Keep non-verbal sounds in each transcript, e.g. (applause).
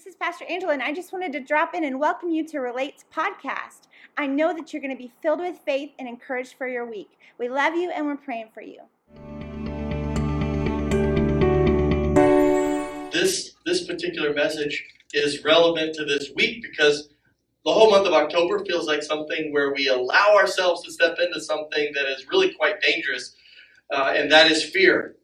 This is Pastor Angela, and I just wanted to drop in and welcome you to Relate's podcast. I know that you're going to be filled with faith and encouraged for your week. We love you and we're praying for you. This this particular message is relevant to this week because the whole month of October feels like something where we allow ourselves to step into something that is really quite dangerous, uh, and that is fear.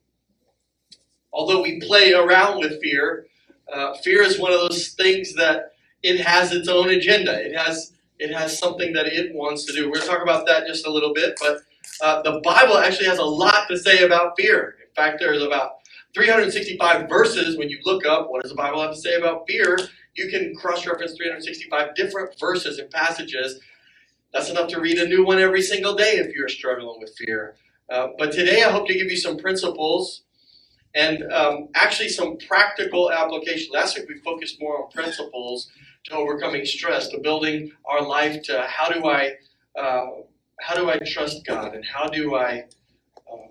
Although we play around with fear, uh, fear is one of those things that it has its own agenda. It has it has something that it wants to do. We're talk about that just a little bit, but uh, the Bible actually has a lot to say about fear. In fact, there's about 365 verses when you look up what does the Bible have to say about fear. You can cross-reference 365 different verses and passages. That's enough to read a new one every single day if you're struggling with fear. Uh, but today, I hope to give you some principles and um, actually some practical application. Last week we focused more on principles to overcoming stress, to building our life to how do I uh, how do I trust God and how do I um,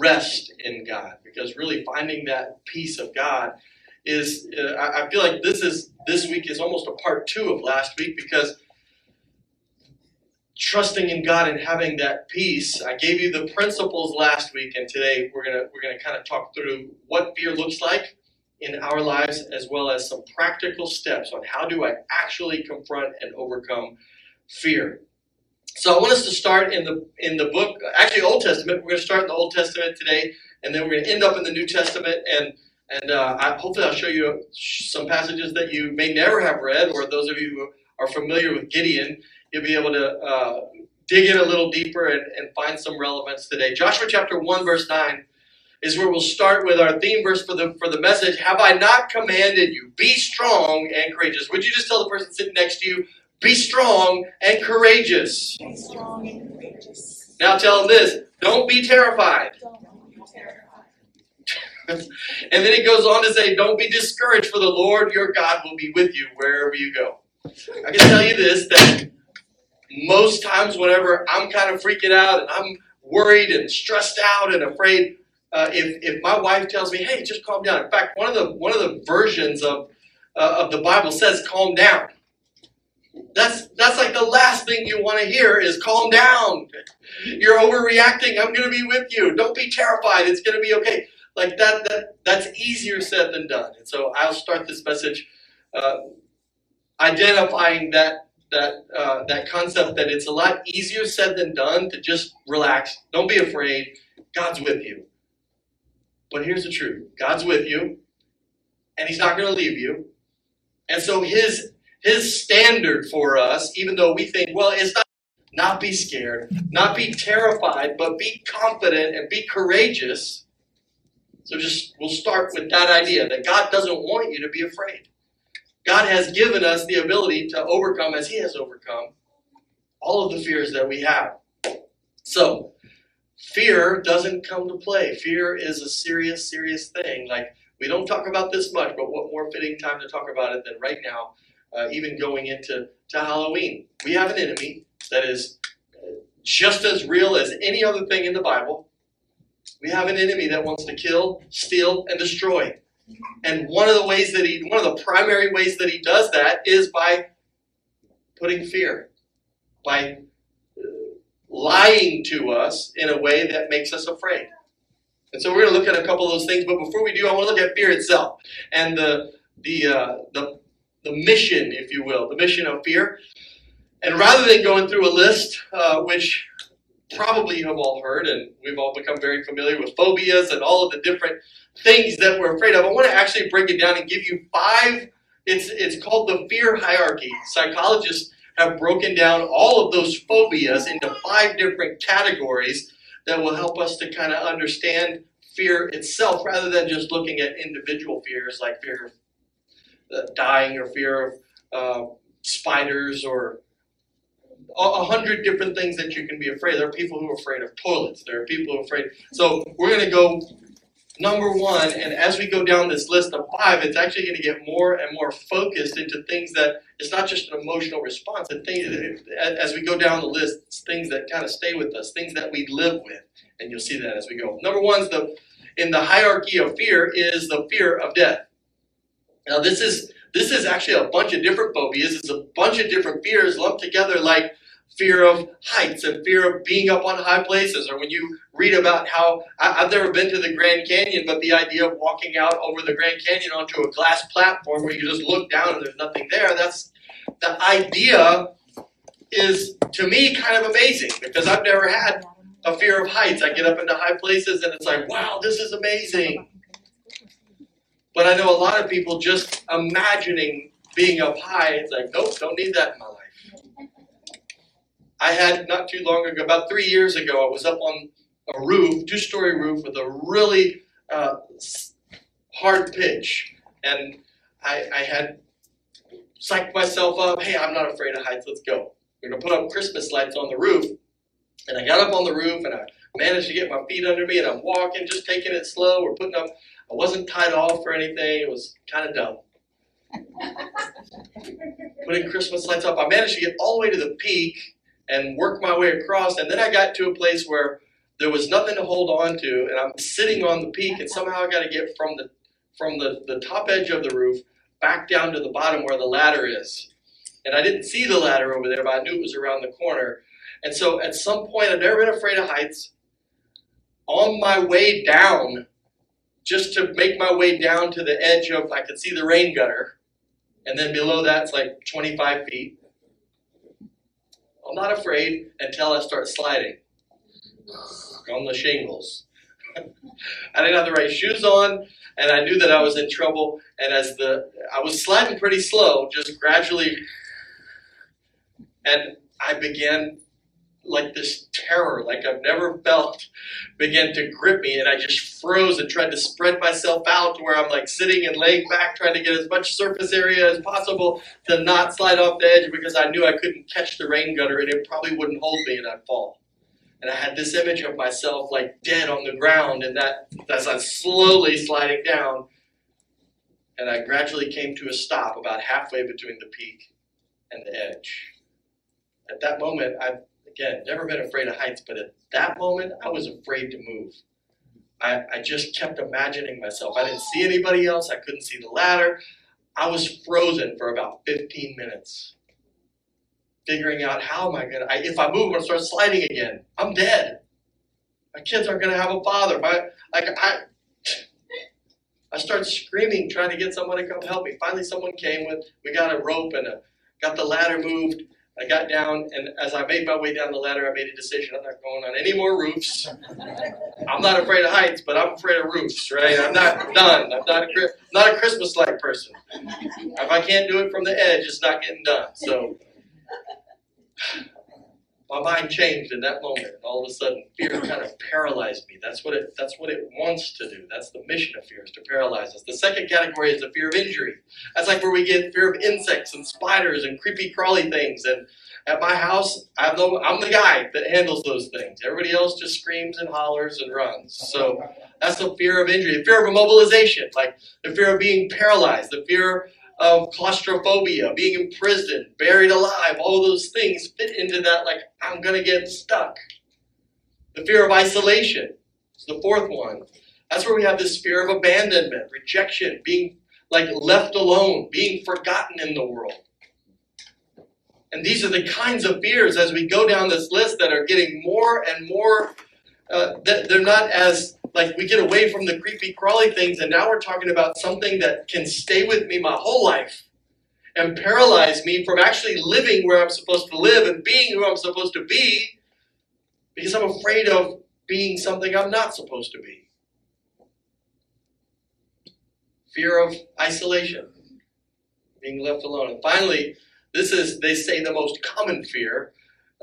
rest in God? Because really finding that peace of God is uh, I, I feel like this is this week is almost a part two of last week because trusting in God and having that peace. I gave you the principles last week, and today we're gonna we're gonna kind of talk through what fear looks like in our lives, as well as some practical steps on how do I actually confront and overcome fear. So I want us to start in the in the book, actually Old Testament. We're to start in the Old Testament today, and then we're to end up in the New Testament. And and uh, I, hopefully I'll show you some passages that you may never have read, or those of you who are familiar with Gideon you'll be able to uh, dig in a little deeper and, and find some relevance today. Joshua chapter 1, verse 9 is where we'll start with our theme verse for the for the message. Have I not commanded you? Be strong and courageous. Would you just tell the person sitting next to you, be strong and courageous? Be strong and courageous. Now tell them this, don't be terrified. Don't be terrified. (laughs) and then it goes on to say, Don't be discouraged, for the Lord your God will be with you wherever you go. I can tell you this that most times whenever I'm kind of freaking out and I'm worried and stressed out and afraid, uh, if, if my wife tells me, "Hey, just calm down," in fact, one of the one of the versions of uh, of the Bible says, "Calm down." That's that's like the last thing you want to hear is "Calm down." You're overreacting. I'm going to be with you. Don't be terrified. It's going to be okay. Like that. That that's easier said than done. And so I'll start this message uh, identifying that that uh, that concept that it's a lot easier said than done to just relax. Don't be afraid. God's with you. But here's the truth: God's with you, and He's not going to leave you. And so His His standard for us, even though we think, well, it's not not be scared, not be terrified, but be confident and be courageous. So just we'll start with that idea that God doesn't want you to be afraid. God has given us the ability to overcome, as He has overcome, all of the fears that we have. So, fear doesn't come to play. Fear is a serious, serious thing. Like, we don't talk about this much, but what more fitting time to talk about it than right now, uh, even going into to Halloween? We have an enemy that is just as real as any other thing in the Bible. We have an enemy that wants to kill, steal, and destroy. And one of the ways that he, one of the primary ways that he does that is by putting fear, by uh, lying to us in a way that makes us afraid. And so we're going to look at a couple of those things. But before we do, I want to look at fear itself and the the uh, the the mission, if you will, the mission of fear. And rather than going through a list, uh, which probably you have all heard, and we've all become very familiar with phobias and all of the different things that we're afraid of. I want to actually break it down and give you five. It's it's called the fear hierarchy. Psychologists have broken down all of those phobias into five different categories that will help us to kind of understand fear itself rather than just looking at individual fears like fear of uh, dying or fear of uh, spiders or a hundred different things that you can be afraid. There are people who are afraid of toilets. There are people who are afraid. So we're going to go number one, and as we go down this list of five, it's actually going to get more and more focused into things that it's not just an emotional response. And things, as we go down the list, it's things that kind of stay with us, things that we live with, and you'll see that as we go. Number one is the in the hierarchy of fear is the fear of death. Now this is This is actually a bunch of different phobias. It's a bunch of different fears lumped together, like fear of heights and fear of being up on high places. Or when you read about how I, have never been to the Grand Canyon, but the idea of walking out over the Grand Canyon onto a glass platform where you just look down and there's nothing there, that's the idea is to me kind of amazing because I've never had a fear of heights. I get up into high places and it's like, wow, this is amazing. But I know a lot of people just imagining being up high, it's like, nope, don't need that in my life. I had not too long ago, about three years ago, I was up on a roof, two story roof, with a really uh, hard pitch. And I, I had psyched myself up. Hey, I'm not afraid of heights. Let's go. We're gonna put up Christmas lights on the roof. And I got up on the roof and I managed to get my feet under me and I'm walking, just taking it slow. We're putting up. I wasn't tied off or anything. It was kind of dumb. (laughs) Putting Christmas lights up. I managed to get all the way to the peak and work my way across. And then I got to a place where there was nothing to hold on to, and I'm sitting on the peak, and somehow I got to get from the from the, the top edge of the roof back down to the bottom where the ladder is. And I didn't see the ladder over there, but I knew it was around the corner. And so at some point, I've never been afraid of heights. On my way down, just to make my way down to the edge of, I could see the rain gutter. And then below that, it's like 25 feet. I'm not afraid until I start sliding on the shingles. (laughs) I didn't have the right shoes on and I knew that I was in trouble. And as the I was sliding pretty slow, just gradually, and I began like this terror, like I've never felt, began to grip me, and I just froze and tried to spread myself out to where I'm like sitting and laying back, trying to get as much surface area as possible to not slide off the edge because I knew I couldn't catch the rain gutter and it probably wouldn't hold me and I'd fall. And I had this image of myself like dead on the ground, and that as I'm slowly sliding down, and I gradually came to a stop about halfway between the peak and the edge. At that moment, I've again never been afraid of heights, but at that moment, I was afraid to move. I, I just kept imagining myself. I didn't see anybody else. I couldn't see the ladder. I was frozen for about 15 minutes figuring out how am I gonna if I move, I'm gonna start sliding again. I'm dead. My kids aren't gonna have a father. My like I I start screaming, trying to get someone to come help me. Finally, someone came with. We got a rope and a, got the ladder moved. I got down, and as I made my way down the ladder, I made a decision. I'm not going on any more roofs. I'm not afraid of heights, but I'm afraid of roofs, right? I'm not done. I'm not a, not a Christmas light person. If I can't do it from the edge, it's not getting done. So my mind changed in that moment. All of a sudden, fear kind of paralyzed me. That's what it. That's what it wants to do. That's the mission of fear is to paralyze us. The second category is the fear of injury. That's like where we get fear of insects and spiders and creepy crawly things. And at my house, I'm the I'm the guy that handles those things. Everybody else just screams and hollers and runs. So that's the fear of injury. The fear of immobilization, like the fear of being paralyzed. The fear of claustrophobia, being imprisoned, buried alive, all those things fit into that, like, I'm going to get stuck. The fear of isolation is the fourth one. That's where we have this fear of abandonment, rejection, being like left alone, being forgotten in the world. And these are the kinds of fears as we go down this list that are getting more and more, uh, they're not as like we get away from the creepy crawly things and now we're talking about something that can stay with me my whole life and paralyze me from actually living where I'm supposed to live and being who I'm supposed to be because I'm afraid of being something I'm not supposed to be. Fear of isolation, being left alone. And finally, this is, they say, the most common fear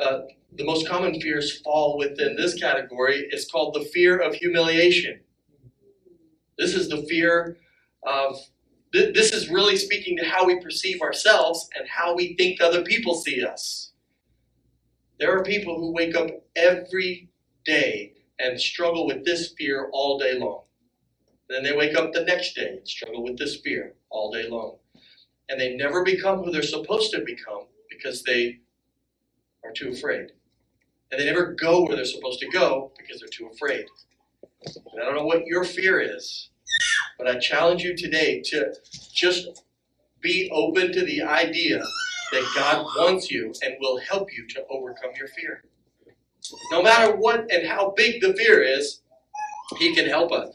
uh, the most common fears fall within this category. It's called the fear of humiliation. This is the fear of, th- this is really speaking to how we perceive ourselves and how we think other people see us. There are people who wake up every day and struggle with this fear all day long. Then they wake up the next day and struggle with this fear all day long. And they never become who they're supposed to become because they are too afraid. And they never go where they're supposed to go because they're too afraid. And I don't know what your fear is, but I challenge you today to just be open to the idea that God wants you and will help you to overcome your fear. No matter what and how big the fear is, He can help us.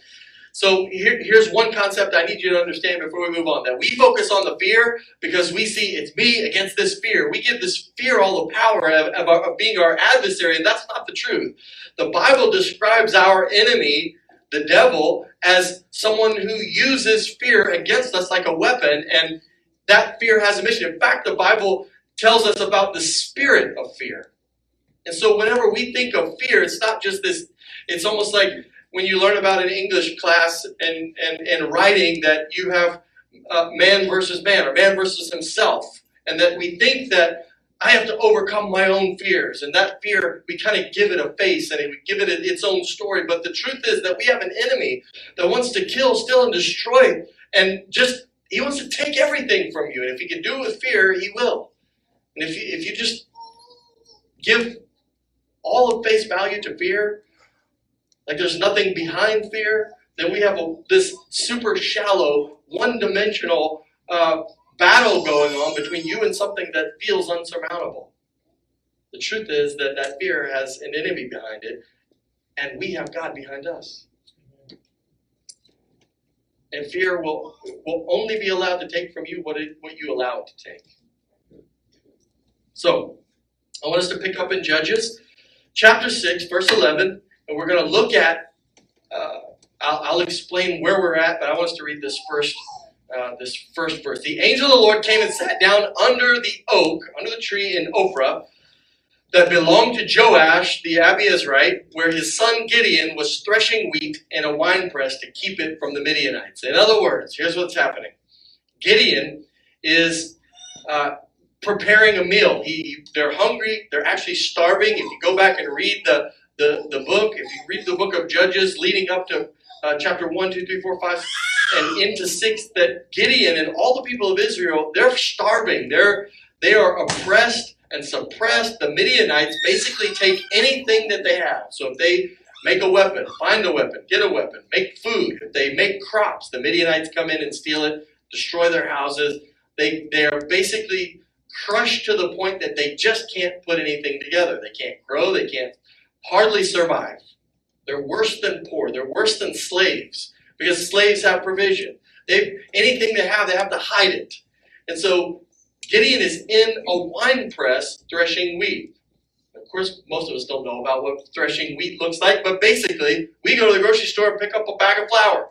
So here, here's one concept I need you to understand before we move on. That we focus on the fear because we see it's me against this fear. We give this fear all the power of, of, of being our adversary, and that's not the truth. The Bible describes our enemy, the devil, as someone who uses fear against us like a weapon, and that fear has a mission. In fact, the Bible tells us about the spirit of fear. And so whenever we think of fear, it's not just this, it's almost like when you learn about an English class and, and, and writing that you have uh, man versus man or man versus himself. And that we think that I have to overcome my own fears. And that fear, we kind of give it a face and we give it its own story. But the truth is that we have an enemy that wants to kill, steal, and destroy. And just, he wants to take everything from you. And if he can do it with fear, he will. And if you, if you just give all of face value to fear, like there's nothing behind fear, then we have a, this super shallow, one dimensional uh, battle going on between you and something that feels unsurmountable. The truth is that that fear has an enemy behind it, and we have God behind us. And fear will, will only be allowed to take from you what, it, what you allow it to take. So, I want us to pick up in Judges chapter 6, verse 11 and we're going to look at. Uh, I'll, I'll, explain where we're at, but I want us to read this first. Uh, this first verse. The angel of the Lord came and sat down under the oak, under the tree in Ophrah, that belonged to Joash the Abiezrite, where his son Gideon was threshing wheat in a winepress to keep it from the Midianites. In other words, here's what's happening Gideon is uh, preparing a meal. He, they're hungry, they're actually starving. If you go back and read the, the, the book, if you read the book of Judges leading up to uh, chapter 1, 2, 3, 4, 5, and into 6, that Gideon and all the people of Israel, they're starving. They're, they are oppressed and suppressed. The Midianites basically take anything that they have. So if they make a weapon, find a weapon, get a weapon, make food, if they make crops, the Midianites come in and steal it, destroy their houses. They, they are basically crushed to the point that they just can't put anything together. They can't grow, they can't hardly survive. They're worse than poor. They're worse than slaves because slaves have provision. They anything they have, they have to hide it. And so Gideon is in a wine press threshing wheat. Of course, most of us don't know about what threshing wheat looks like, but basically, we go to the grocery store and pick up a bag of flour.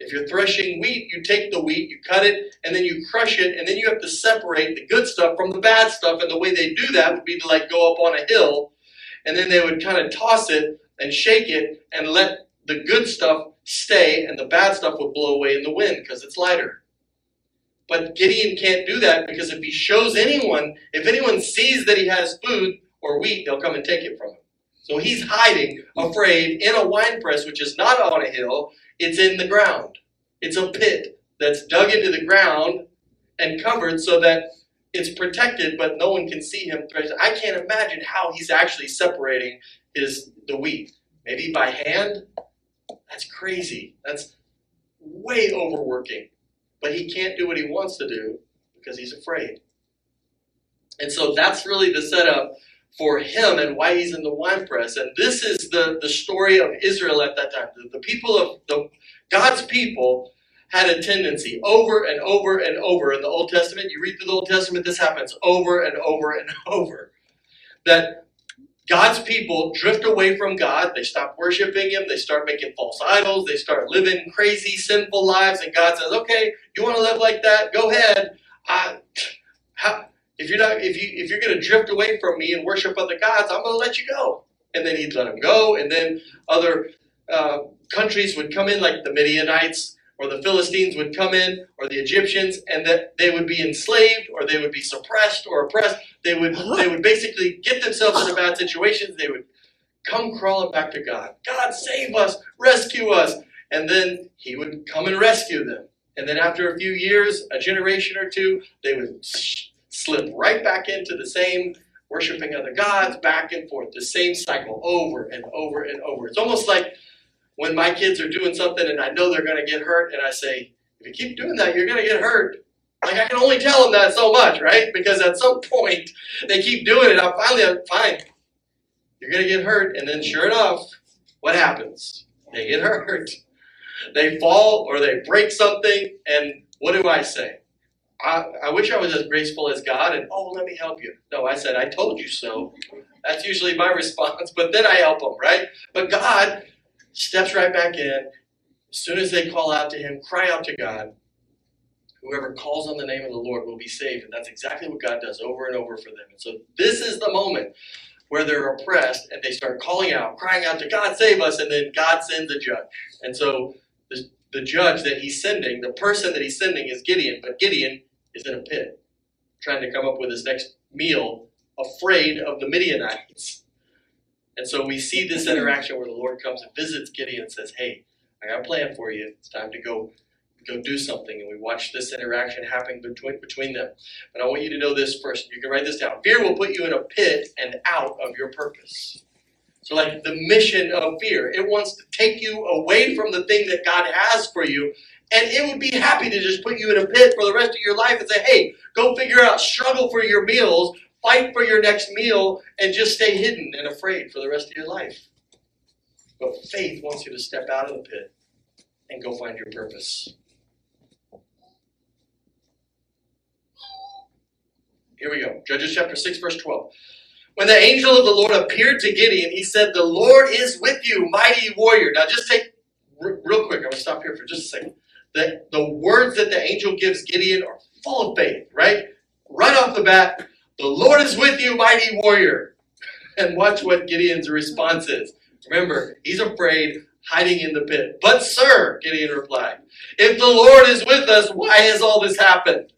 If you're threshing wheat, you take the wheat, you cut it, and then you crush it, and then you have to separate the good stuff from the bad stuff. And the way they do that would be to like go up on a hill and then they would kind of toss it and shake it and let the good stuff stay, and the bad stuff would blow away in the wind because it's lighter. But Gideon can't do that because if he shows anyone, if anyone sees that he has food or wheat, they'll come and take it from him. So he's hiding, afraid, in a wine press, which is not on a hill, it's in the ground. It's a pit that's dug into the ground and covered so that it's protected, but no one can see him. I can't imagine how he's actually separating his the wheat. Maybe by hand. That's crazy. That's way overworking. But he can't do what he wants to do because he's afraid. And so that's really the setup for him and why he's in the wine press. And this is the, the story of Israel at that time. The, the people of the God's people had a tendency over and over and over in the Old Testament. You read through the Old Testament, this happens over and over and (laughs) over. That God's people drift away from God. They stop worshiping Him. They start making false idols. They start living crazy, sinful lives. And God says, "Okay, you want to live like that? Go ahead. I, how, if you're not, if you if you're going to drift away from me and worship other gods, I'm going to let you go." And then He'd let them go. And then other uh, countries would come in, like the Midianites or the Philistines would come in, or the Egyptians, and that they would be enslaved, or they would be suppressed or oppressed. They would they would basically get themselves into bad situations. They would come crawling back to God. God save us, rescue us, and then He would come and rescue them. And then after a few years, a generation or two, they would slip right back into the same worshiping other gods, back and forth, the same cycle over and over and over. It's almost like when my kids are doing something and I know they're going to get hurt, and I say, if you keep doing that, you're going to get hurt. Like I can only tell them that so much, right? Because at some (laughs) point they keep doing it. I finally, I'm fine. You're gonna get hurt, and then sure enough, what happens? They get (laughs) hurt. They fall or they break something, and what do I say? I, I wish I was as graceful as God and, oh, let me help you. No, I said, I told you so. That's usually my (laughs) response, but then I help them, right? But God steps right back in. As soon as they call out to Him, cry out to God, whoever calls on the name of the Lord will be saved. And that's exactly what God does over and over for them. And so this is the moment where they're oppressed and they start calling out, crying out to God, save us, and then God sends a judge. And so the, the judge that he's sending, the person that he's sending is Gideon, but Gideon is in a pit, trying to come up with his next meal, afraid of the Midianites. And so we see this mm-hmm. interaction where the Lord comes and visits Gideon and says, Hey, I got a plan for you. It's time to go go do something. And we watch this interaction happen between between them. But I want you to know this first. You can write this down. Fear will put you in a pit and out of your purpose. So, like the mission of fear, it wants to take you away from the thing that God has for you and it would be happy to just put you in a pit for the rest of your life and say, hey, go figure out, struggle for your meals, fight for your next meal, and just stay hidden and afraid for the rest of your life. But faith wants you to step out of the pit and go find your purpose. Here we go. Judges chapter 6, verse 12. When the angel of the Lord appeared to Gideon, he said, The Lord is with you, mighty warrior. Now just take real quick, I'm going to stop here for just a second the, the words that the angel gives Gideon are full of faith, right? Right off the bat, the Lord is with you, mighty warrior. And watch what Gideon's response is. Remember, he's afraid, hiding in the pit. But, sir, Gideon replied, if the Lord is with us, why has all this happened?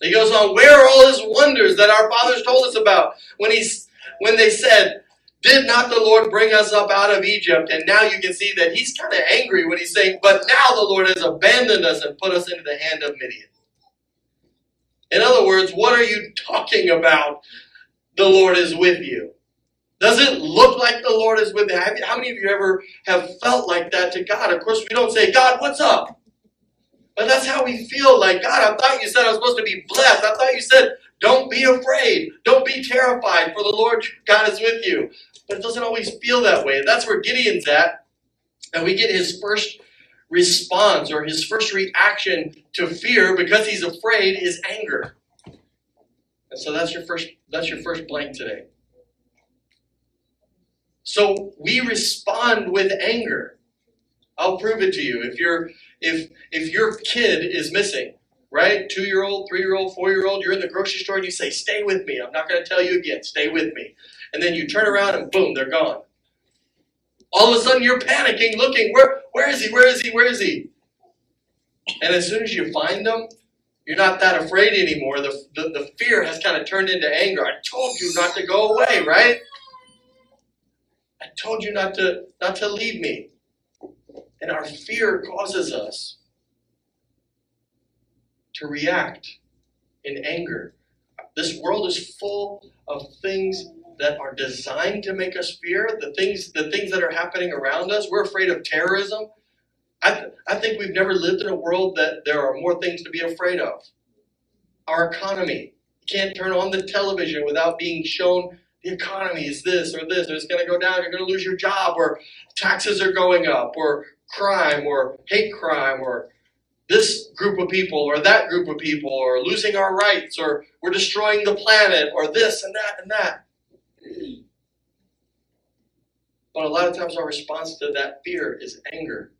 He goes on, where are all his wonders that our fathers told us about when, he's, when they said, did not the Lord bring us up out of Egypt? And now you can see that he's kind of angry when he's saying, But now the Lord has abandoned us and put us into the hand of Midian. In other words, what are you talking about? The Lord is with you. Does it look like the Lord is with you? How many of you ever have felt like that to God? Of course, we don't say, God, what's up? But that's how we feel like, God, I thought you said I was supposed to be blessed. I thought you said, don't be afraid. Don't be terrified, for the Lord God is with you. But it doesn't always feel that way. And that's where Gideon's at. And we get his first response or his first reaction to fear because he's afraid is anger. And so that's your first that's your first blank today. So we respond with anger. I'll prove it to you. If your if if your kid is missing, right? Two year old, three year old, four year old, you're in the grocery store and you say, Stay with me. I'm not going to tell you again. Stay with me and then you turn around and boom, they're gone. All of a sudden you're panicking, looking, where, where is he? Where is he? Where is he? And as soon as you find them, you're not that afraid anymore. The, the, the fear has kind of turned into anger. I told you not to go away, right? I told you not to not to leave me. And our fear causes us to react in anger. This world is full of things that are designed to make us fear, the things, the things that are happening around us. We're afraid of terrorism. I, th- I think we've never lived in a world that there are more things to be afraid of. Our economy. You can't turn on the television without being shown the economy is this or this, and it's going to go down, you're going to lose your job, or taxes are going up, or crime, or hate crime, or this group of people, or that group of people, or losing our rights, or we're destroying the planet, or this and that and that. But a lot of times our response to that fear is anger.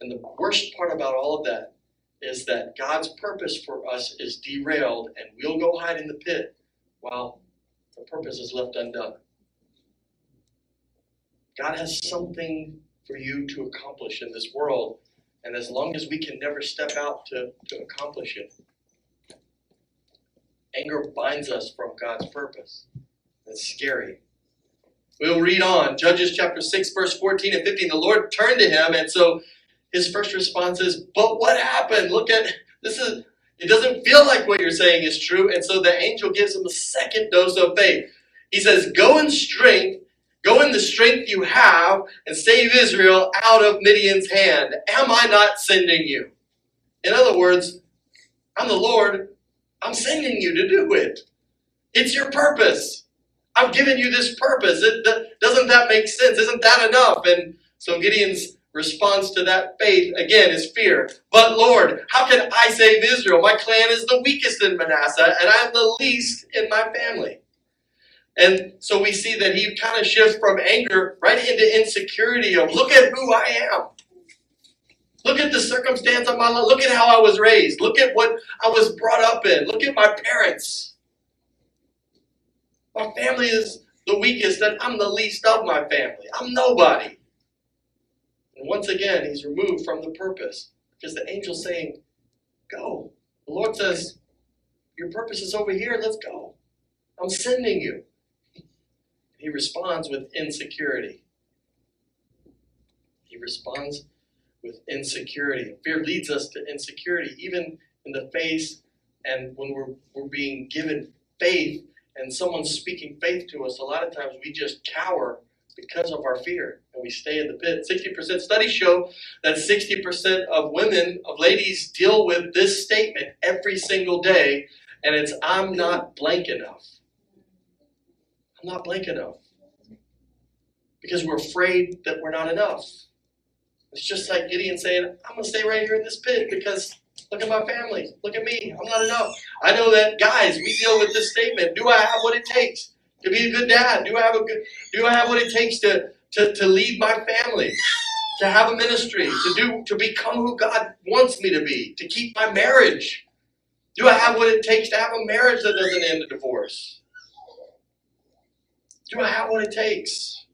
And the worst part about all of that is that God's purpose for us is derailed and we'll go hide in the pit while the purpose is left undone. God has something for you to accomplish in this world, and as long as we can never step out to, to accomplish it, anger binds us from God's purpose. It's scary. We'll read on. Judges chapter 6, verse 14 and 15. The Lord turned to him, and so his first response is, But what happened? Look at this is it doesn't feel like what you're saying is true. And so the angel gives him a second dose of faith. He says, Go in strength, go in the strength you have, and save Israel out of Midian's hand. Am I not sending you? In other words, I'm the Lord. I'm sending you to do it. It's your purpose. I've given you this purpose. It, doesn't that make sense? Isn't that enough? And so Gideon's response to that faith, again, is fear. But Lord, how can I save Israel? My clan is the weakest in Manasseh, and I'm the least in my family. And so we see that he kind of shifts from anger right into insecurity of look at who I am. Look at the circumstance of my life. Look at how I was raised. Look at what I was brought up in. Look at my parents. My family is the weakest, and I'm the least of my family. I'm nobody. And once again, he's removed from the purpose because the angel's saying, Go. The Lord says, Your purpose is over here. Let's go. I'm sending you. (laughs) He responds with insecurity. He responds with insecurity. Fear leads us to insecurity, even in the face and when we're, we're being given faith and someone's speaking faith to us, a lot of times we just cower because of our fear and we stay in the pit. 60% studies show that 60% of women, of ladies, deal with this statement every single day, and it's I'm not blank enough. I'm not blank enough. Because we're afraid that we're not enough. It's just like Gideon saying, I'm going to stay right here in this pit because look at my family. Look at me. I'm not enough. I know that, guys, we deal with this statement. Do I have what it takes to be a good dad? Do I have a good, do I have what it takes to, to, to lead my family? To have a ministry, to do, to become who God wants me to be, to keep my marriage. Do I have what it takes to have a marriage that doesn't end in divorce? Do I have what it takes?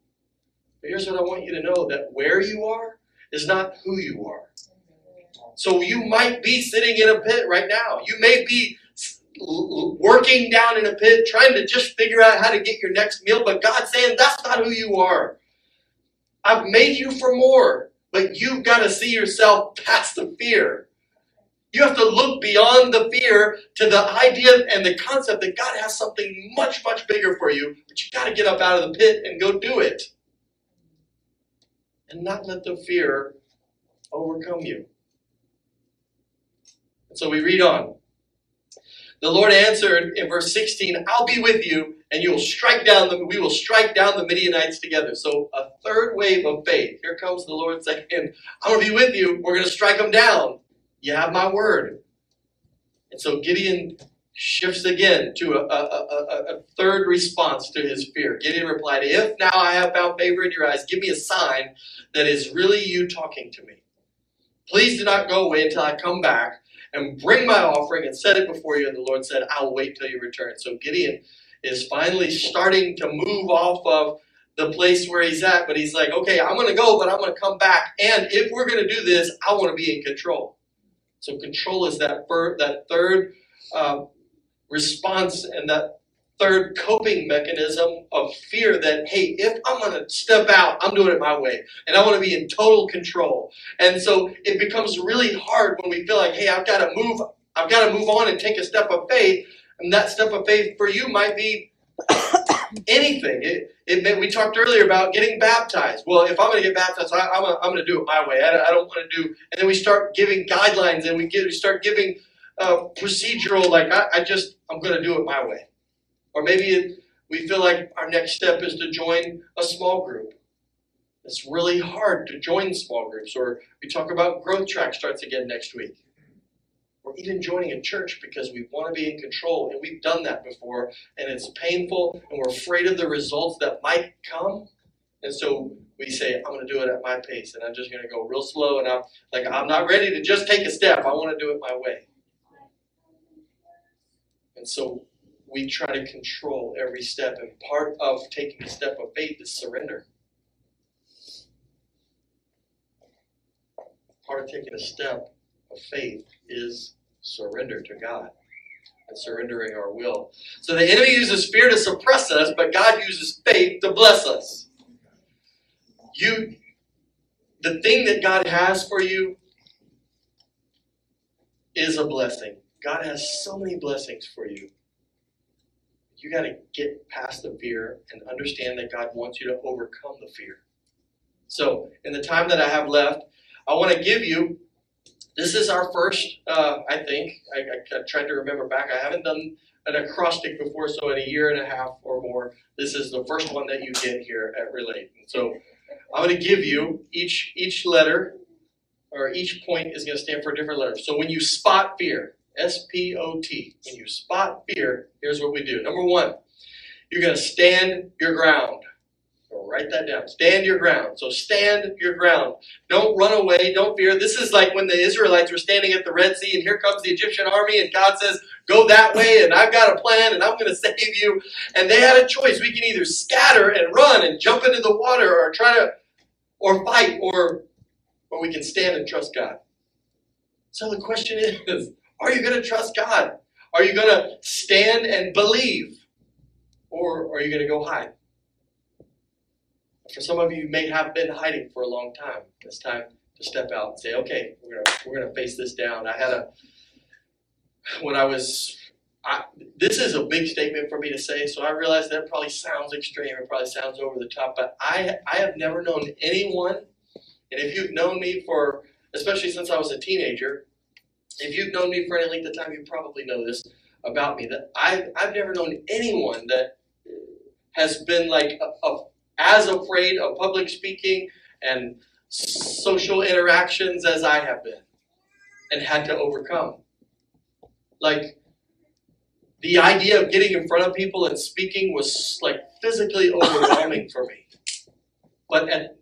But here's what I want you to know that where you are is not who you are. So you might be sitting in a pit right now. You may be working down in a pit trying to just figure out how to get your next meal, but God's saying that's not who you are. I've made you for more, but you've got to see yourself past the fear. You have to look beyond the fear to the idea and the concept that God has something much, much bigger for you, but you've got to get up out of the pit and go do it and not let the fear overcome you. So we read on. The Lord answered in verse 16, I'll be with you, and you will strike down the we will strike down the Midianites together. So a third wave of faith. Here comes the Lord saying, I'm gonna be with you, we're gonna strike them down. You have my word. And so Gideon shifts again to a, a, a, a, third response to his fear. Gideon replied, If now I have found favor in your eyes, give me a sign that is really you talking to me. Please do not go away until I come back and bring my offering and set it before you. And the Lord said, I'll wait till you return. So Gideon is finally starting to move off of the place where he's at, but he's like, okay, I'm going to go, but I'm going to come back. And if we're going to do this, I want to be in control. So control is that, that third uh, response and that third coping mechanism of fear that, hey, if I'm going to step out, I'm doing it my way. And I want to be in total control. And so it becomes really hard when we feel like, hey, I've got to move, I've got to move on and take a step of faith. And that step of faith for you might be (coughs) anything. It, it, we talked earlier about getting baptized. Well, if I'm going to get baptized, I, am going to do it my way. I, I don't want to do. And then we start giving guidelines, and we get we start giving uh, procedural, like I, I just, I'm going to do it my way. Or maybe we feel like our next step is to join a small group. It's really hard to join small groups. Or we talk about growth track starts again next week. Or even joining a church because we want to be in control. And we've done that before. And it's painful. And we're afraid of the results that might come. And so we say, I'm going to do it at my pace. And I'm just going to go real slow. And I'm like, I'm not ready to just take a step. I want to do it my way. And so we try to control every step. And part of taking a step of faith is surrender. Part of taking a step of faith is surrender to God and surrendering our will. So the enemy uses fear to suppress us, but God uses faith to bless us. You the thing that God has for you is a blessing. God has so many blessings for you. You got to get past the fear and understand that God wants you to overcome the fear. So, in the time that I have left, I want to give you This is our first, uh, I think. I, I, I tried to remember back. I haven't done an acrostic before, so in a year and a half or more, this is the first one that you get here at Relate. And so I'm going to give you each each letter or each point is going to stand for a different letter. So when you spot fear, S P O T, when you spot fear, here's what we do. Number one, you're going to stand your ground. So write that down. Stand your ground. So stand your ground. Don't run away. Don't fear. This is like when the Israelites were standing at the Red Sea, and here comes the Egyptian army, and God says, Go that way, and I've got a plan, and I'm going (laughs) to save you. And they had a choice. We can either scatter and run and jump into the water, or try to, or fight, or, or we can stand and trust God. So the question is are you going to trust God? Are you going to stand and believe? Or are you going to go hide? For some of you, you may have been hiding for a long time. It's time to step out and say, okay, we're going to, we're going to face this down. I had a, when I was, I, this is a big statement for me to say, so I realize that probably sounds extreme. It probably sounds over the top, but I, I have never known anyone, and if you've known me for, especially since I was a teenager, if you've known me for any length of time, you probably know this about me that I've, I've never known anyone that has been like a, a, as afraid of public speaking and social interactions as I have been and had to overcome. Like the idea of getting in front of people and speaking was like physically overwhelming for me. But at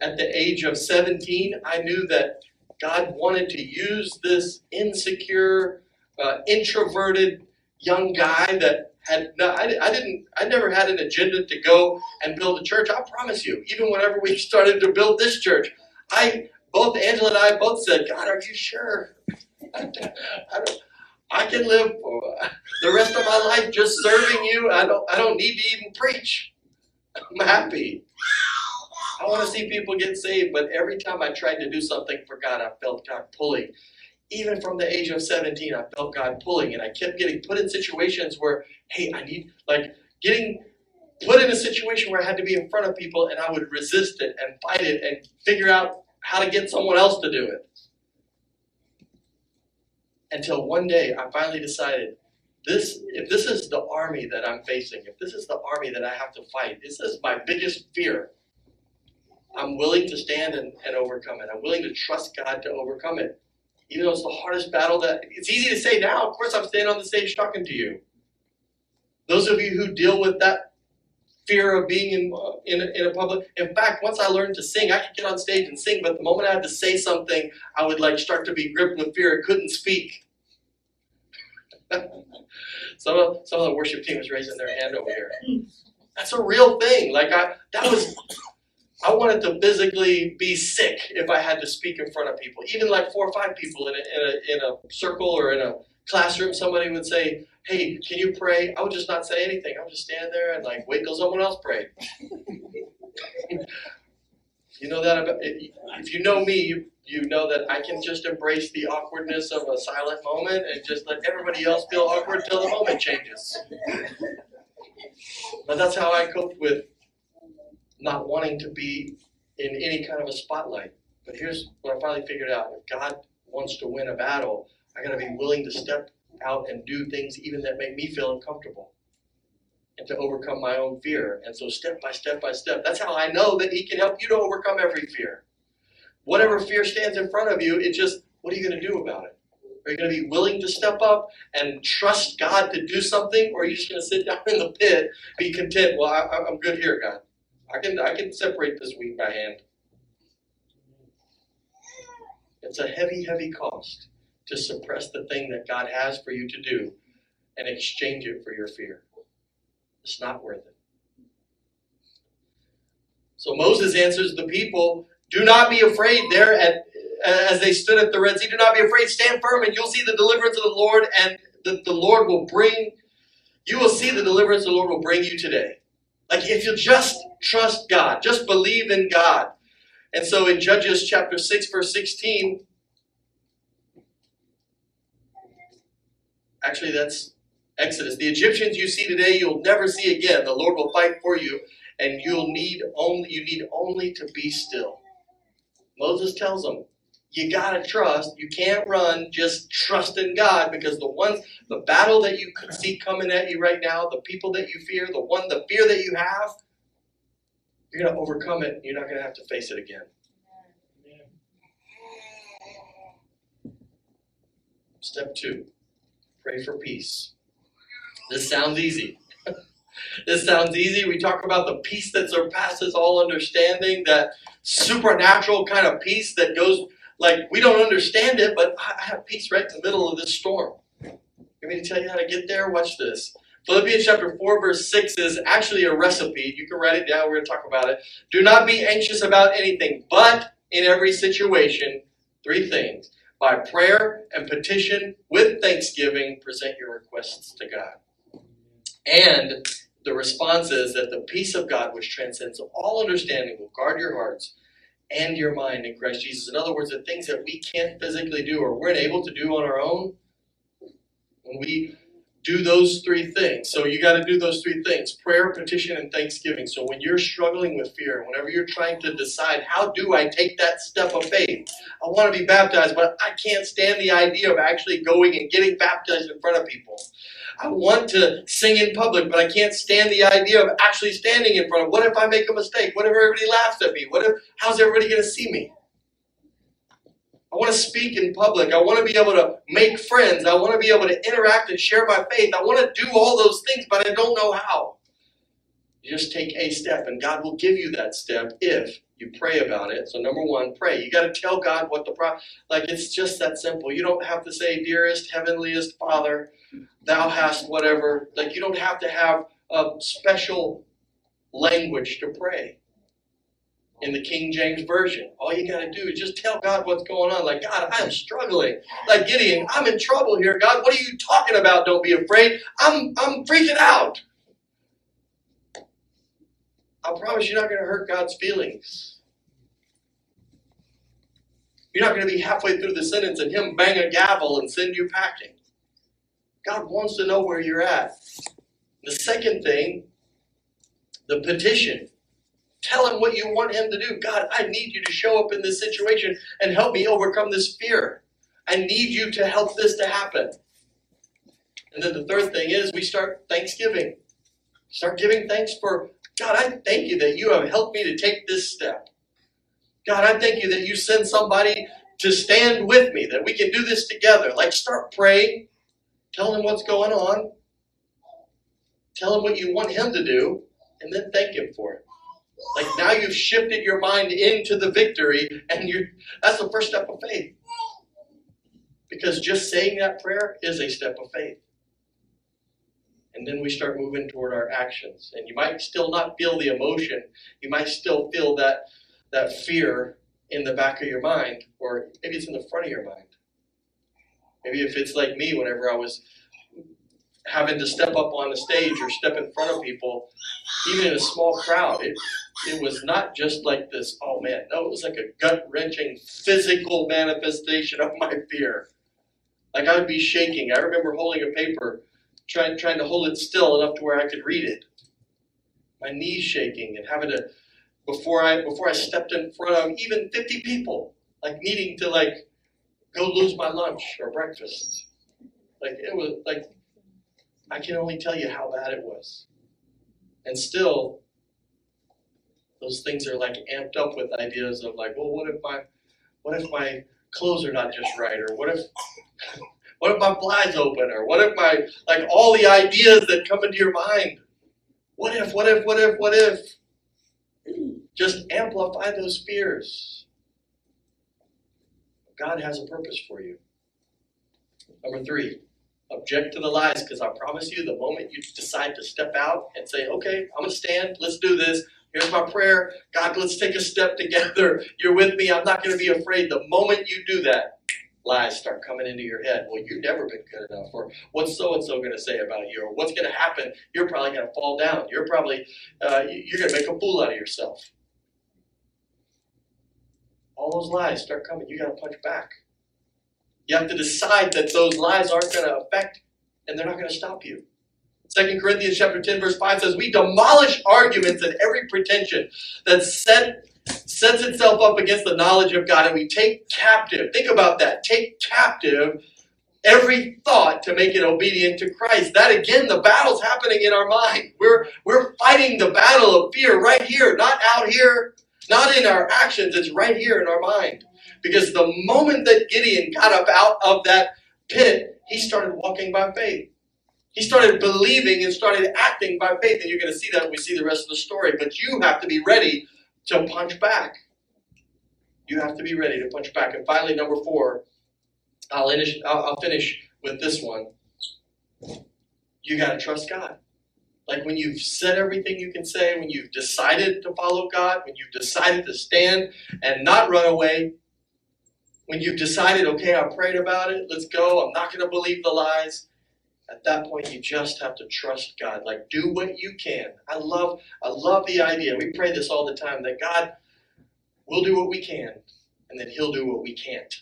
at the age of 17, I knew that God wanted to use this insecure, uh, introverted young guy that had no, I, I didn't I never had an agenda to go and build a church. I promise you. Even whenever we (laughs) started to build this church, I both Angela and I both said, "God, are you sure? (laughs) I, I, can live the rest of my life just serving you. I don't I don't need to even preach. I'm happy." I want to see people get saved, but every time I tried to do something for God, I felt God pulling. Even from the age of 17, I felt God pulling, and I kept getting put in situations where, hey, I need, like, getting put in a situation where I had to be in front of people, and I would resist it and fight it and figure out how to get someone else to do it. Until one day, I finally decided this if this is the army that I'm facing, if this is the army that I have to fight, this is my biggest fear I'm willing to stand and, and overcome it. I'm willing to trust God to overcome it. Even though it's the hardest battle that it's easy to say now, of course I'm standing on the stage talking to you. Those of you who deal with that fear of being in, in, a, in a public, in fact, once I learned to sing, I could get on stage and sing, but the moment I had to say something, I would like start to be gripped with fear. I couldn't speak. (laughs) some, of, some of the worship team is raising their hand over here. That's a real thing. Like I, that was I wanted to physically be sick if I had to speak in front of people, even like four or five people in a, in a, in a circle or in a classroom. Somebody would say, Hey, can you pray? I would just not say anything. I would just stand there and like wait till someone else prayed. (laughs) you know that about, if you know me, you, you know that I can just embrace the awkwardness of a silent moment and just let everybody else feel awkward till the moment changes. But that's how I coped with not wanting to be in any kind of a spotlight. But here's what I finally figured out. If God wants to win a battle, I gotta be willing to step out and do things even that make me feel uncomfortable. And to overcome my own fear. And so step by step by step. That's how I know that He can help you to overcome every fear. Whatever fear stands in front of you, it's just what are you gonna do about it? Are you going to be willing to step up and trust God to do something, or are you just going to sit down in the pit, be content? Well, I, am good here, God. I can I can separate this wheat by hand. It's a heavy, heavy cost to suppress the thing that God has for you to do and exchange it for your fear. It's not worth it. So Moses answers the people, do not be afraid there at as they stood at the Red Sea. Do not be afraid, stand firm, and you'll see the deliverance of the Lord, and the, the Lord will bring, you will see the deliverance the Lord will bring you today. Like if you just trust God, just believe in God. And so in Judges chapter 6, verse 16, actually that's Exodus. The Egyptians you see today, you'll never see again. The Lord will fight for you, and you'll need only you need only to be still. Moses tells them, you gotta trust. You can't run. Just trust in God because the ones, the battle that you could see coming at you right now, the people that you fear, the one, the fear that you have, you're gonna overcome it. You're not gonna have to face it again. Step two, pray for peace. This sounds easy. (laughs) this sounds easy. We talk about the peace that surpasses all understanding, that supernatural kind of peace that goes like we don't understand it, but I have peace right in the middle of this storm. You me to tell you how to get there? Watch this. Philippians chapter 4, verse 6 is actually a recipe. You can write it down. We're going to talk about it. Do not be anxious about anything, but in every situation, three things. By prayer and petition with thanksgiving, present your requests to God. And the response is that the peace of God, which transcends all understanding, will guard your hearts and your mind in Christ Jesus. In other words, the things that we can't physically do or we're unable to do on our own, when we do those three things. So you got to do those three things prayer, petition, and thanksgiving. So when you're struggling with fear, whenever you're trying to decide, how do I take that step of faith? I want to be baptized, but I can't stand the idea of actually going and getting baptized in front of people. I want to sing in public, but I can't stand the idea of actually standing in front of. What if I make a mistake? What if everybody laughs at me? What if how's everybody going to see me? I want to speak in public. I want to be able to make friends. I want to be able to interact and share my faith. I want to do all those things, but I don't know how. You just take a step, and God will give you that step if you pray about it. So, number one, pray. You got to tell God what the problem. Like it's just that simple. You don't have to say, "Dearest heavenliest Father, Thou hast whatever." Like you don't have to have a special language to pray in the King James Version. All you got to do is just tell God what's going on. Like, God, I'm struggling. Like Gideon, I'm in trouble here. God, what are you talking about? Don't be afraid. I'm, I'm freaking out. I promise you're not going to hurt God's feelings. You're not going to be halfway through the sentence and Him bang a gavel and send you packing. God wants to know where you're at. The second thing, the petition. Tell him what you want him to do. God, I need you to show up in this situation and help me overcome this fear. I need you to help this to happen. And then the third thing is we start Thanksgiving. Start giving thanks for God, I thank you that you have helped me to take this step. God, I thank you that you send somebody to stand with me, that we can do this together. Like start praying, tell him what's going on, tell him what you want him to do, and then thank him for it. Like now you've shifted your mind into the victory, and you that's the first step of faith. Because just saying that prayer is a step of faith. And then we start moving toward our actions. And you might still not feel the emotion. You might still feel that that fear in the back of your mind, or maybe it's in the front of your mind. Maybe if it's like me, whenever I was having to step up on the stage or step in front of people, even in a small crowd, it, it was not just like this, oh man, no, it was like a gut wrenching physical manifestation of my fear. Like I would be shaking. I remember holding a paper, trying, trying to hold it still enough to where I could read it. My knees shaking and having to, before I before I stepped in front of even 50 people, like needing to like go lose my lunch or breakfast. Like it was like I can only tell you how bad it was. And still, those things are like amped up with ideas of like, well, what if my, what if my clothes are not just right, or what if, (laughs) what if my blinds open, or what if my, like all the ideas that come into your mind. What if, what if, what if, what if? Just amplify those fears. God has a purpose for you. Number three, object to the lies because I promise you, the moment you decide to step out and say, okay, I'm going to stand, let's do this. Here's my prayer. God, let's take a step together. You're with me. I'm not going to be afraid. The moment you do that, lies start coming into your head. Well, you've never been good enough, or what's so and so going to say about you, or what's going to happen? You're probably going to fall down. You're probably uh, you're going to make a fool out of yourself. All those lies start coming. You got to punch back. You have to decide that those lies aren't going to affect and they're not going to stop you. 2 Corinthians chapter 10, verse 5 says, We demolish arguments and every pretension that set sets itself up against the knowledge of God, and we take captive. Think about that. Take captive every thought to make it obedient to Christ. That again, the battle's happening in our mind. We're we're fighting the battle of fear right here, not out here, not in our actions. It's right here in our mind. Because the moment that Gideon got up out of that pit, he started walking by faith. He started believing and started acting by faith. And you're going to see that when we see the rest of the story. But you have to be ready to punch back. You have to be ready to punch back. And finally, number four, I'll finish, I'll, finish with this one. You got to trust God. Like when you've said everything you can say, when you've decided to follow God, when you've decided to stand and not run away, when you've decided, okay, I prayed about it, let's go, I'm not going to believe the lies. At that point, you just have to trust God. Like, do what you can. I love, I love the idea. We pray this all the time that God will do what we can, and that He'll do what we can't.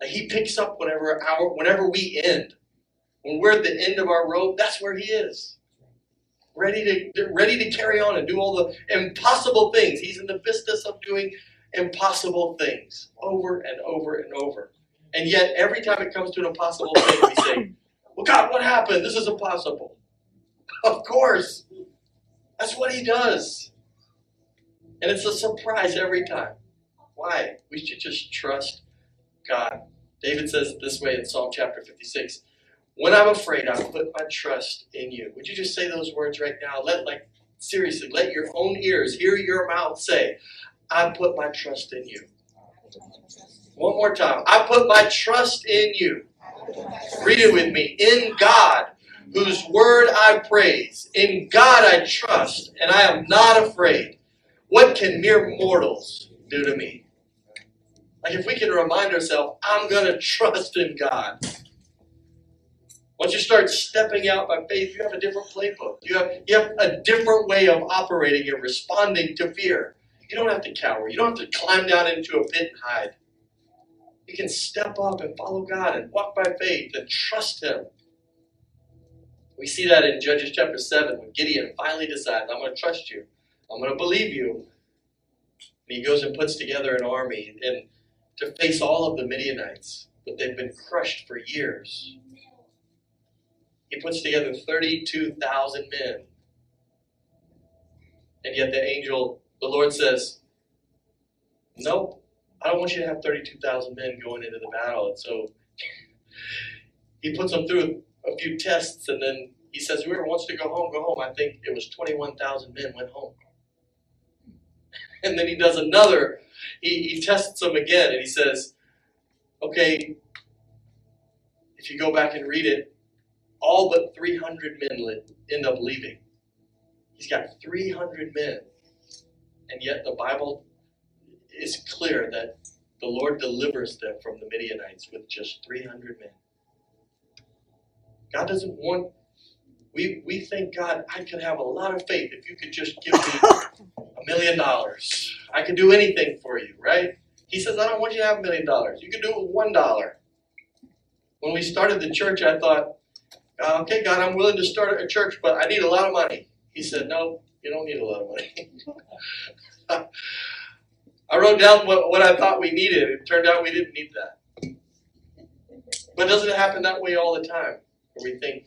Like He picks up whenever our, whenever we end. When we're at the end of our rope, that's where He is. Ready to, ready to carry on and do all the impossible things. He's in the business of doing impossible things over and over and over. And yet, every time it comes to an impossible thing, we say, Well, God, what happened? This is impossible. Of course. That's what He does. And it's a surprise every time. Why? We should just trust God. David says it this way in Psalm chapter 56 When I'm afraid, I put my trust in you. Would you just say those words right now? Let, like, seriously, let your own ears hear your mouth say, I put my trust in you. One more time. I put my trust in you. Read it with me. In God, whose word I praise. In God I trust, and I am not afraid. What can mere mortals do to me? Like if we can remind ourselves, I'm going to trust in God. Once you start stepping out by faith, you have a different playbook. You have, you have a different way of operating and responding to fear. You don't have to cower. You don't have to climb down into a pit and hide. You can step up and follow God and walk by faith and trust Him. We see that in Judges chapter 7 when Gideon finally decides, I'm going to trust you. I'm going to believe you. And he goes and puts together an army and to face all of the Midianites, but they've been crushed for years. He puts together 32,000 men. And yet the angel the Lord says, Nope, I don't want you to have 32,000 men going into the battle. And so (laughs) he puts them through a few tests and then he says, Whoever wants to go home, go home. I think it was 21,000 men went home. (laughs) And then he does another, he, he tests them again and he says, Okay, if you go back and read it, all but 300 men end up leaving. He's got 300 men and yet the Bible is clear that the Lord delivers them from the Midianites with just 300 men. God doesn't want, we, we think, God, I could have a lot of faith if you could just give me a million dollars. I could do anything for you, right? He says, I don't want you to have a million dollars. You can do it with one dollar. When we started the church, I thought, okay, God, I'm willing to start a church, but I need a lot of money. He said, no, you don't need a lot of money. (laughs) I wrote down what, what I thought we needed. It turned out we didn't need that. But doesn't it happen that way all the time? Where we think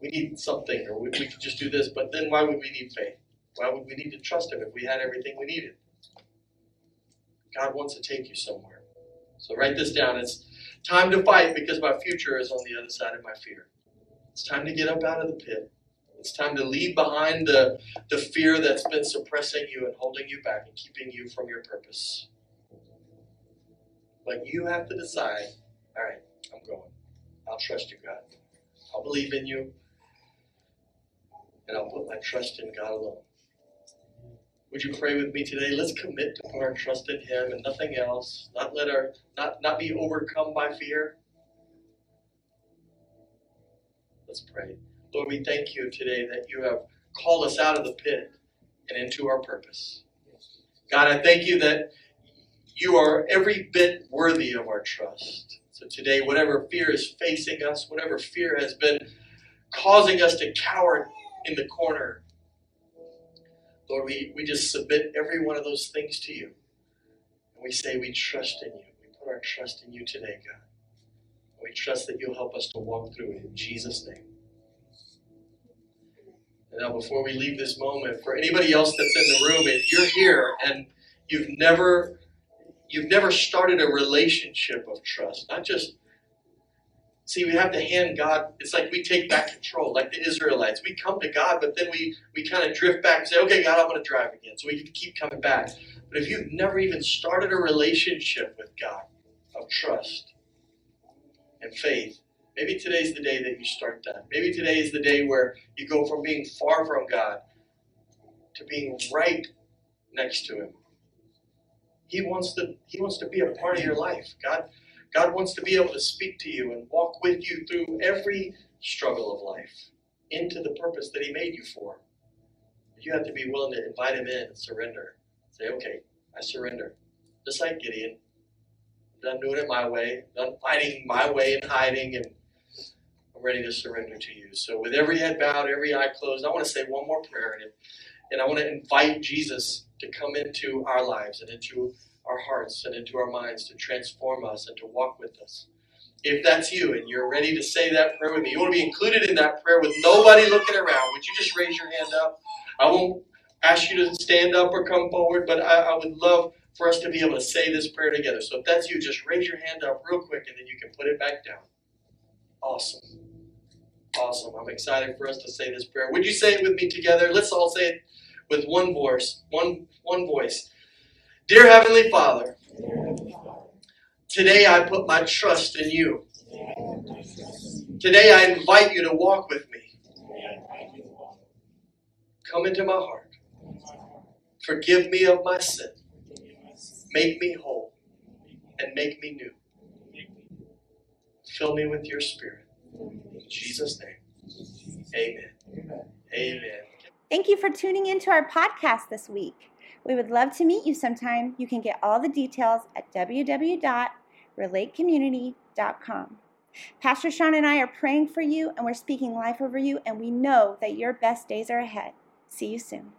we need something or we, we could just do this, but then why would we need faith? Why would we need to trust Him if we had everything we needed? God wants to take you somewhere. So write this down. It's time to fight because my future is on the other side of my fear. It's time to get up out of the pit. It's time to leave behind the, the fear that's been suppressing you and holding you back and keeping you from your purpose. But you have to decide all right, I'm going. I'll trust you, God. I'll believe in you. And I'll put my trust in God alone. Would you pray with me today? Let's commit to put our trust in Him and nothing else. Not let our not, not be overcome by fear. Let's pray. Lord, we thank you today that you have called us out of the pit and into our purpose. God, I thank you that you are every bit worthy of our trust. So today, whatever fear is facing us, whatever fear has been causing us to cower in the corner, Lord, we, we just submit every one of those things to you. And we say we trust in you. We put our trust in you today, God. We trust that you'll help us to walk through it in Jesus' name. And now, before we leave this moment, for anybody else that's in the room, if you're here and you've never you've never started a relationship of trust, not just See, we have to hand God, it's like we take back control, like the Israelites. We come to God, but then we, we kind of drift back and say, okay, God, I'm going to drive again. So we keep coming back. But if you've never even started a relationship with God of trust and faith, maybe today's the day that you start that. Maybe today is the day where you go from being far from God to being right next to Him. He wants to, he wants to be a part of your life. God God wants to be able to speak to you and walk with you through every struggle of life into the purpose that He made you for. You have to be willing to invite Him in and surrender. Say, okay, I surrender. Just like Gideon. I'm done doing it my way, done fighting my way and hiding, and I'm ready to surrender to you. So, with every head bowed, every eye closed, I want to say one more prayer, and, and I want to invite Jesus to come into our lives and into our hearts and into our minds to transform us and to walk with us. If that's you and you're ready to say that prayer with me, you want to be included in that prayer with nobody looking around, would you just raise your hand up? I won't ask you to stand up or come forward, but I, I would love for us to be able to say this prayer together. So if that's you, just raise your hand up real quick and then you can put it back down. Awesome. Awesome. I'm excited for us to say this prayer. Would you say it with me together? Let's all say it with one voice. One one voice. Dear Heavenly Father, today I put my trust in you. Today I invite you to walk with me. Come into my heart. Forgive me of my sin. Make me whole and make me new. Fill me with your spirit. In Jesus' name. Amen. Amen. Thank you for tuning into our podcast this week. We would love to meet you sometime. You can get all the details at www.relatecommunity.com. Pastor Sean and I are praying for you and we're speaking life over you, and we know that your best days are ahead. See you soon.